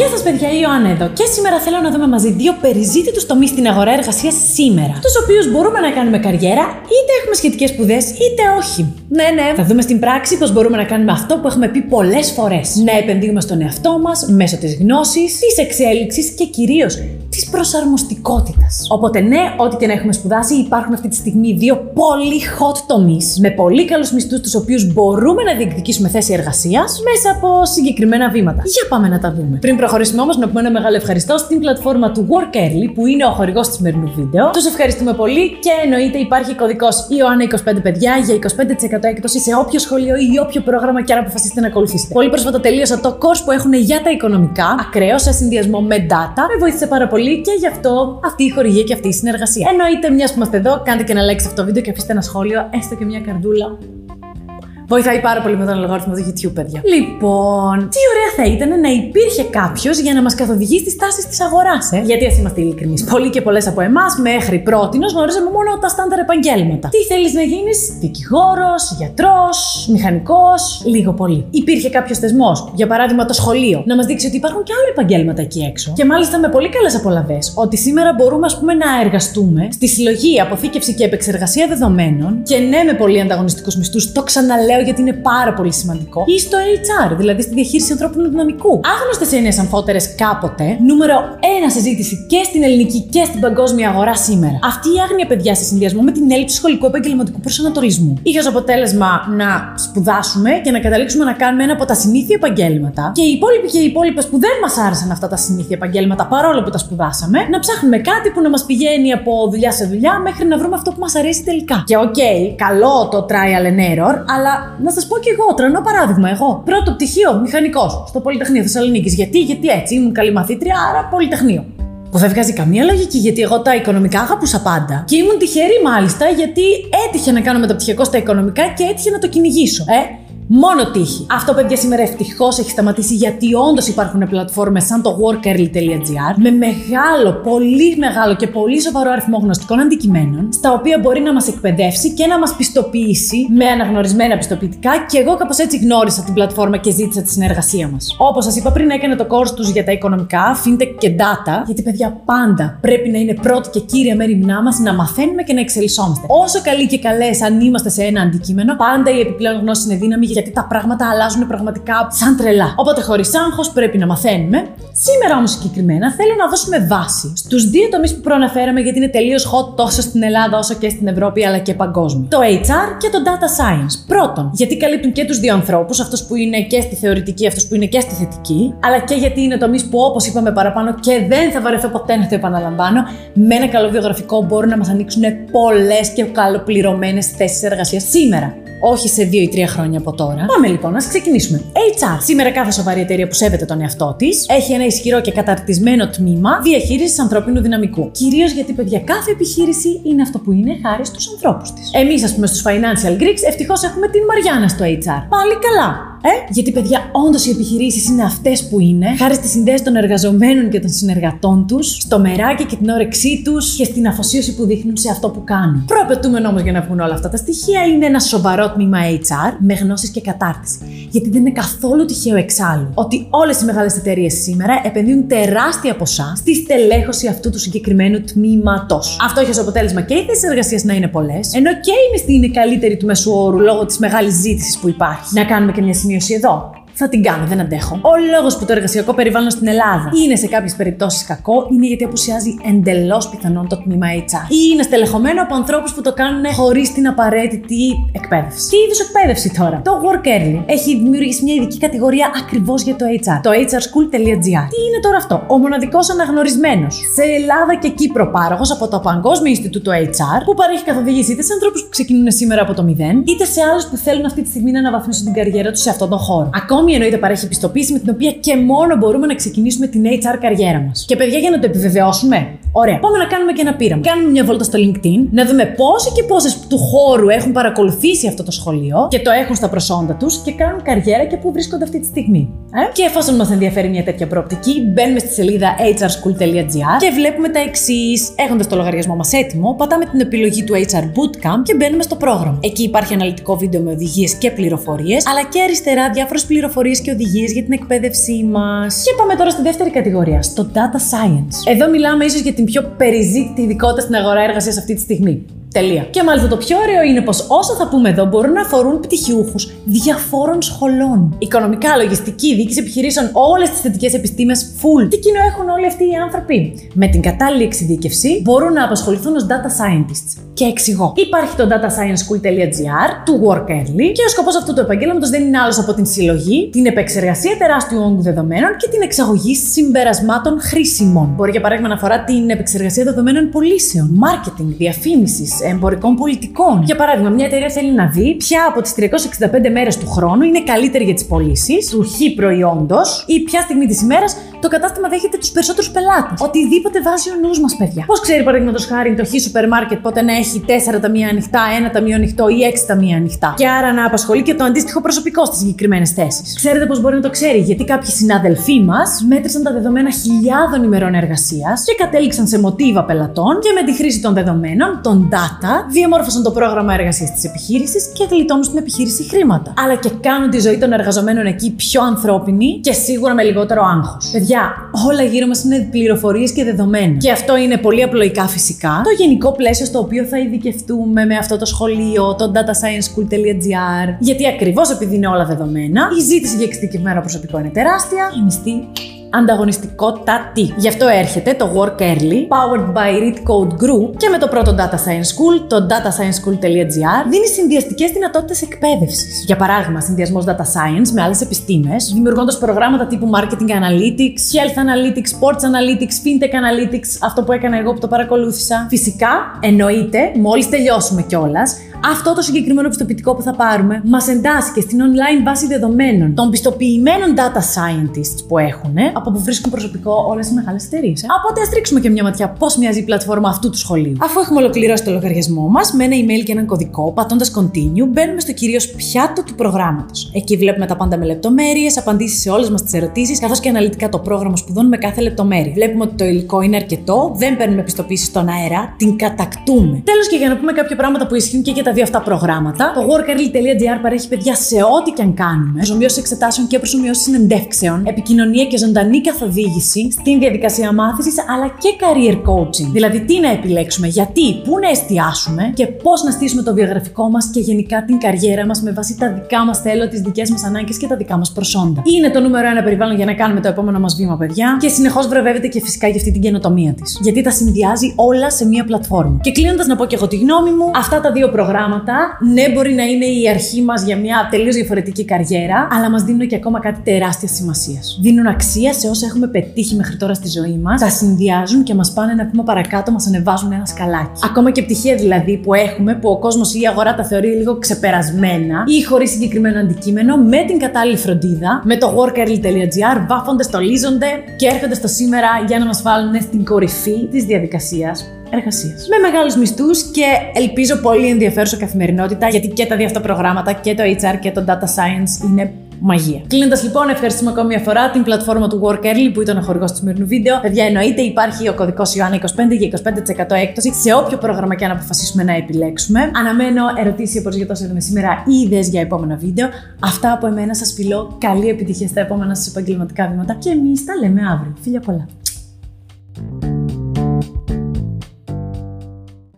Γεια σας, παιδιά, η Ιωάννα εδώ. Και σήμερα θέλω να δούμε μαζί δύο περιζήτητους τομείς στην αγορά εργασίας σήμερα. Τους οποίους μπορούμε να κάνουμε καριέρα, είτε έχουμε σχετικές σπουδές, είτε όχι. Ναι, ναι. Θα δούμε στην πράξη πώς μπορούμε να κάνουμε αυτό που έχουμε πει πολλές φορές. Να επενδύουμε στον εαυτό μας μέσω της γνώσης, της εξέλιξης και κυρίως της προσαρμοστικότητας. Οπότε, ναι, ό,τι και να έχουμε σπουδάσει, υπάρχουν αυτή τη στιγμή δύο πολύ hot τομείς με πολύ καλούς μισθούς, τους οποίους μπορούμε να διεκδικήσουμε θέση εργασίας μέσα από συγκεκριμένα βήματα. Για πάμε να τα δούμε. Πριν προχωρήσουμε όμως, να πούμε ένα μεγάλο ευχαριστώ στην πλατφόρμα του Work Early, που είναι ο χορηγός του σημερινού βίντεο. Τους ευχαριστούμε πολύ και εννοείται υπάρχει κωδικός Ιωάννα25 παιδιά για 25% έκπτωση σε όποιο σχολείο ή όποιο πρόγραμμα και αν αποφασίσετε να ακολουθήσετε. Πολύ πρόσφατα τελείωσα το course που έχουν για τα οικονομικά, ακραίο σε συνδυασμό με data. Με βοήθησε πάρα πολύ και γι' αυτό αυτή η χορηγία και αυτή η συνεργασία. Εννοείται, μιας που είμαστε εδώ, κάντε και ένα like σε αυτό το βίντεο και αφήστε ένα σχόλιο, έστω και μια καρδούλα Βοηθάει πάρα πολύ με τον αλγόριθμο του YouTube, παιδιά. Λοιπόν, τι ωραία θα ήταν να υπήρχε κάποιος για να μας καθοδηγεί στις τάσεις της αγοράς, ε; Γιατί ας είμαστε ειλικρινείς. Πολλοί και πολλές από εμάς μέχρι πρώτη γνωρίζαμε μόνο τα στάνταρ επαγγέλματα. Τι θέλεις να γίνεις, δικηγόρος, γιατρός, μηχανικός, λίγο πολύ. Υπήρχε κάποιος θεσμός, για παράδειγμα το σχολείο, να μας δείξει ότι υπάρχουν και άλλα επαγγέλματα εκεί έξω. Και μάλιστα με πολύ καλές απολαυές. Ότι σήμερα μπορούμε, ας πούμε, να εργαστούμε στη συλλογή, αποθήκευση και επεξεργασία δεδομένων και ναι, με πολύ ανταγωνιστικούς μισθούς, το ξαναλέω γιατί είναι πάρα πολύ σημαντικό, ή στο HR, δηλαδή στη διαχείριση ανθρώπινου δυναμικού. Άγνωστες έννοιες αμφότερες κάποτε, νούμερο ένα συζήτηση και στην ελληνική και στην παγκόσμια αγορά σήμερα. Αυτή η άγνοια παιδιά σε συνδυασμό με την έλλειψη σχολικού επαγγελματικού προσανατολισμού είχε ως αποτέλεσμα να σπουδάσουμε και να καταλήξουμε να κάνουμε ένα από τα συνήθεια επαγγέλματα και οι υπόλοιποι και οι υπόλοιπες που δεν μας άρεσαν αυτά τα συνήθεια επαγγέλματα παρόλο που τα σπουδάσαμε, να ψάχνουμε κάτι που να μας πηγαίνει από δουλειά σε δουλειά μέχρι να βρούμε αυτό που μας αρέσει τελικά. Και OK, okay, καλό το trial and error, αλλά να σας πω κι εγώ, τρανό παράδειγμα. Εγώ, πρώτο πτυχίο, μηχανικός, στο Πολυτεχνείο Θεσσαλονίκης. Γιατί, γιατί έτσι, ήμουν καλή μαθήτρια, άρα Πολυτεχνείο. Που δεν βγάζει καμία λογική γιατί εγώ τα οικονομικά αγαπούσα πάντα. Και ήμουν τυχερή μάλιστα γιατί έτυχε να κάνω μεταπτυχιακό στα οικονομικά και έτυχε να το κυνηγήσω. Ε, Μόνο τύχη. Αυτό, παιδιά, σήμερα ευτυχώς έχει σταματήσει γιατί όντως υπάρχουν πλατφόρμες σαν το workearly.gr με μεγάλο, πολύ μεγάλο και πολύ σοβαρό αριθμό γνωστικών αντικειμένων, στα οποία μπορεί να μας εκπαιδεύσει και να μας πιστοποιήσει με αναγνωρισμένα πιστοποιητικά. Και εγώ κάπως έτσι γνώρισα την πλατφόρμα και ζήτησα τη συνεργασία μας. Όπως σας είπα πριν, έκανε το course τους για τα οικονομικά, fintech και data, γιατί, παιδιά, πάντα πρέπει να είναι πρώτη και κύρια μέρημνά μας να μαθαίνουμε και να εξελισσόμαστε. Όσο καλοί και καλές αν είμαστε σε ένα αντικείμενο, πάντα η επιπλέον γνώση είναι δύναμη γιατί τα πράγματα αλλάζουν πραγματικά σαν τρελά. Οπότε χωρίς άγχος πρέπει να μαθαίνουμε. Σήμερα όμως συγκεκριμένα θέλω να δώσουμε βάση στους δύο τομείς που προαναφέραμε γιατί είναι τελείως hot τόσο στην Ελλάδα όσο και στην Ευρώπη αλλά και παγκόσμια. Το HR και το Data Science. Πρώτον, γιατί καλύπτουν και τους δύο ανθρώπους, αυτό που είναι και στη θεωρητική, αυτό που είναι και στη θετική, αλλά και γιατί είναι τομείς που όπως είπαμε παραπάνω και δεν θα βαρεθώ ποτέ να το επαναλαμβάνω, με ένα καλό βιογραφικό μπορούν να μας ανοίξουν πολλές και καλοπληρωμένες θέσεις εργασίας σήμερα όχι σε δύο ή τρία χρόνια από τώρα. Πάμε λοιπόν, να ξεκινήσουμε. HR. Σήμερα κάθε σοβαρή εταιρεία που σέβεται τον εαυτό της έχει ένα ισχυρό και καταρτισμένο τμήμα διαχείρισης ανθρώπινου δυναμικού. Κυρίως γιατί, παιδιά, κάθε επιχείρηση είναι αυτό που είναι χάρη στους ανθρώπους της. Εμείς, ας πούμε, στους Financial Greeks, ευτυχώς έχουμε την Μαριάννα στο HR. Πάλι καλά. Ε; Γιατί, παιδιά, όντως οι επιχειρήσεις είναι αυτές που είναι, χάρη στη συνδέση των εργαζομένων και των συνεργατών τους, στο μεράκι και την όρεξή τους και στην αφοσίωση που δείχνουν σε αυτό που κάνουν. Προαπαιτούμενο όμως για να βγουν όλα αυτά τα στοιχεία είναι ένα σοβαρό τμήμα HR με γνώσεις και κατάρτιση. Γιατί δεν είναι καθόλου τυχαίο εξάλλου ότι όλες οι μεγάλες εταιρείες σήμερα επενδύουν τεράστια ποσά στη στελέχωση αυτού του συγκεκριμένου τμήματος. Αυτό έχει ως αποτέλεσμα και οι θέσεις εργασίας να είναι πολλές, ενώ και είναι στην καλύτερη του μεσού όρου λόγω της μεγάλης ζήτησης που υπάρχει. Να κάνουμε και μια σημείωση εδώ θα την κάνω, δεν αντέχω. Ο λόγος που το εργασιακό περιβάλλον στην Ελλάδα είναι σε κάποιες περιπτώσεις κακό είναι γιατί απουσιάζει εντελώς πιθανόν το τμήμα HR. Ή είναι στελεχωμένο από ανθρώπους που το κάνουν χωρίς την απαραίτητη εκπαίδευση. Τι είδους εκπαίδευση τώρα. Το Work Early έχει δημιουργήσει μια ειδική κατηγορία ακριβώς για το HR. Το hrschool.gr. Τι είναι τώρα αυτό; Ο μοναδικός αναγνωρισμένος σε Ελλάδα και Κύπρο πάροχος από το Παγκόσμιο Ινστιτούτο HR που παρέχει καθοδήγηση είτε σε ανθρώπους που ξεκινούν σήμερα από το μηδέν, είτε σε άλλους που θέλουν αυτή τη στιγμή να αναβαθμίσουν την καριέρα τους σε αυτόν τον χώρο. Ακόμη ακόμη εννοείται παρέχει πιστοποίηση με την οποία και μόνο μπορούμε να ξεκινήσουμε την HR καριέρα μας. Και παιδιά, για να το επιβεβαιώσουμε, Ωραία. Πάμε να κάνουμε και ένα πείραμα. Κάνουμε μια βόλτα στο LinkedIn, να δούμε πόσοι και πόσες του χώρου έχουν παρακολουθήσει αυτό το σχολείο και το έχουν στα προσόντα τους και κάνουν καριέρα και πού βρίσκονται αυτή τη στιγμή. Ε; Και εφόσον μας ενδιαφέρει μια τέτοια προοπτική, μπαίνουμε στη σελίδα hrschool.gr και βλέπουμε τα εξής. Έχοντας το λογαριασμό μας έτοιμο, πατάμε την επιλογή του HR Bootcamp και μπαίνουμε στο πρόγραμμα. Εκεί υπάρχει αναλυτικό βίντεο με οδηγίες και πληροφορίες, αλλά και αριστερά διάφορες πληροφορίες και οδηγίες για την εκπαίδευσή μας. Και πάμε τώρα στη δεύτερη κατηγορία, στο Data Science. Εδώ μιλάμε ίσως για την πιο περιζήτητη ειδικότητα στην αγορά εργασίας αυτή τη στιγμή. Τελεία. Και μάλιστα το πιο ωραίο είναι πως όσα θα πούμε εδώ μπορούν να αφορούν πτυχιούχους διαφόρων σχολών. Οικονομικά, λογιστική, διοίκηση επιχειρήσεων, όλες τις θετικές επιστήμες, full. Τι κοινό έχουν όλοι αυτοί οι άνθρωποι; Με την κατάλληλη εξειδίκευση μπορούν να απασχοληθούν ως data scientists. Και εξηγώ. Υπάρχει το datascienceschool.gr του Work Early και ο σκοπός αυτού του επαγγέλματος δεν είναι άλλος από την συλλογή, την επεξεργασία τεράστιου όγκου δεδομένων και την εξαγωγή συμπερασμάτων χρήσιμων. Μπορεί για παράδειγμα να αφορά την επεξεργασία δεδομένων πωλήσεων, marketing, διαφήμισης, εμπορικών πολιτικών. Για παράδειγμα, μια εταιρεία θέλει να δει ποια από τις 365 μέρες του χρόνου είναι καλύτερη για τις πωλήσεις του χ προϊόντος ή ποια στιγμή της ημέρας το κατάστημα δέχεται τους περισσότερους πελάτες. Οτιδήποτε βάζει ο νους μας, παιδιά. Πώς ξέρει, παραδείγματος χάρη, το χ σούπερ μάρκετ πότε να έχει 4 ταμεία ανοιχτά, ένα ταμείο ανοιχτό ή 6 ταμεία ανοιχτά. Και άρα να απασχολεί και το αντίστοιχο προσωπικό στις συγκεκριμένες θέσεις. Ξέρετε πώς μπορεί να το ξέρει, γιατί κάποιοι συναδελφοί μας μέτρησαν τα δεδομένα χιλιάδων ημερών εργασίας και κατέληξαν σε μοτίβα πελατών και με τη χρήση των δεδομένων, των data, διαμόρφωσαν το πρόγραμμα εργασίας της επιχείρησης και γλιτώνουν στην επιχείρηση χρήματα. Αλλά και κάνουν τη ζωή των εργαζομένων εκεί πιο ανθρώπινη και σίγουρα με λιγότερο άγχος. Παιδιά, όλα γύρω μας είναι πληροφορίες και δεδομένα. Και αυτό είναι πολύ απλοϊκά φυσικά. Το γενικό πλαίσιο στο οποίο θα ειδικευτούμε με αυτό το σχολείο, το datascienceschool.gr. Γιατί ακριβώς επειδή είναι όλα δεδομένα, η ζήτηση για εξειδικευμένο προσωπικό είναι τεράστια, η μισθή ανταγωνιστικότατη. Γι' αυτό έρχεται το Work Early, powered by Read Code Group και με το πρώτο Data Science School, το datascienceschool.gr, δίνει συνδυαστικές δυνατότητες εκπαίδευσης. Για παράδειγμα, συνδυασμός Data Science με άλλες επιστήμες, δημιουργώντας προγράμματα τύπου Marketing Analytics, Health Analytics, Sports Analytics, FinTech Analytics, αυτό που έκανα εγώ που το παρακολούθησα. Φυσικά, εννοείται, μόλις τελειώσουμε κιόλας, αυτό το συγκεκριμένο πιστοποιητικό που θα πάρουμε μας εντάσσει στην online βάση δεδομένων των πιστοποιημένων data scientists που έχουν, από που βρίσκουν προσωπικό όλες οι μεγάλες εταιρείες. Ε. Οπότε α ρίξουμε και μια ματιά πώς μοιάζει η πλατφόρμα αυτού του σχολείου. Αφού έχουμε ολοκληρώσει το λογαριασμό μας με ένα email και έναν κωδικό, πατώντας continue, μπαίνουμε στο κυρίως πιάτο του προγράμματος. Εκεί βλέπουμε τα πάντα με λεπτομέρειες, απαντήσεις σε όλες μας τις ερωτήσεις, καθώς και αναλυτικά το πρόγραμμα σπουδών με κάθε λεπτομέρεια. Βλέπουμε ότι το υλικό είναι αρκετό, δεν παίρνουμε πιστοποίηση στον αέρα, την κατακτούμε. Τέλος και για να πούμε κάποια πράγματα που ισχύουν και για τα δύο αυτά προγράμματα, το workearly.gr παρέχει παιδιά σε ό,τι και αν κάνουμε, προσωμείωση εξετάσεων και προσωμείωση συνεντεύξεων, επικοινωνία και ζωντανή καθοδήγηση στην διαδικασία μάθησης αλλά και career coaching. Δηλαδή, τι να επιλέξουμε, γιατί, πού να εστιάσουμε και πώς να στήσουμε το βιογραφικό μας και γενικά την καριέρα μας με βάση τα δικά μας θέλω, τις δικές μας ανάγκες και τα δικά μας προσόντα. Είναι το νούμερο ένα περιβάλλον για να κάνουμε το επόμενο μας βήμα, παιδιά, και συνεχώς βρεβεύεται και φυσικά για αυτή την καινοτομία της. Γιατί τα συνδυάζει όλα σε μία πλατφόρμα. Και κλείνοντας να πω και εγώ τη γνώμη μου, αυτά τα δύο προγράμματα, ναι, μπορεί να είναι η αρχή μας για μια τελείως διαφορετική καριέρα, αλλά μας δίνουν και ακόμα κάτι τεράστια σημασία. Δίνουν αξία σε όσα έχουμε πετύχει μέχρι τώρα στη ζωή μας, τα συνδυάζουν και μας πάνε ένα βήμα παρακάτω, μας ανεβάζουν ένα σκαλάκι. Ακόμα και πτυχία δηλαδή που έχουμε, που ο κόσμος ή η αγορά τα θεωρεί λίγο ξεπερασμένα ή χωρίς συγκεκριμένο αντικείμενο, με την κατάλληλη φροντίδα, με το workearly.gr, βάφονται, στολίζονται και έρχονται στο σήμερα για να μας βάλουν στην κορυφή της διαδικασίας εργασίας. Με μεγάλους μισθούς και ελπίζω πολύ ενδιαφέρουσα καθημερινότητα, γιατί και τα δύο αυτά προγράμματα, και το HR και το Data Science είναι μαγεία. Κλείνοντας λοιπόν, ευχαριστούμε ακόμη μια φορά την πλατφόρμα του Work Early που ήταν ο χορηγός του σημερινού βίντεο. Παιδιά, εννοείται υπάρχει ο κωδικός Ιωάννα 25 για 25% έκπτωση σε όποιο πρόγραμμα και αν αποφασίσουμε να επιλέξουμε. Αναμένω ερωτήσεις όπως για τόσο είδαμε σήμερα ή ιδέες για επόμενα βίντεο. Αυτά από εμένα σας φιλώ. Καλή επιτυχία στα επόμενα σας επαγγελματικά βήματα και εμείς τα λέμε αύριο. Φιλιά πολλά.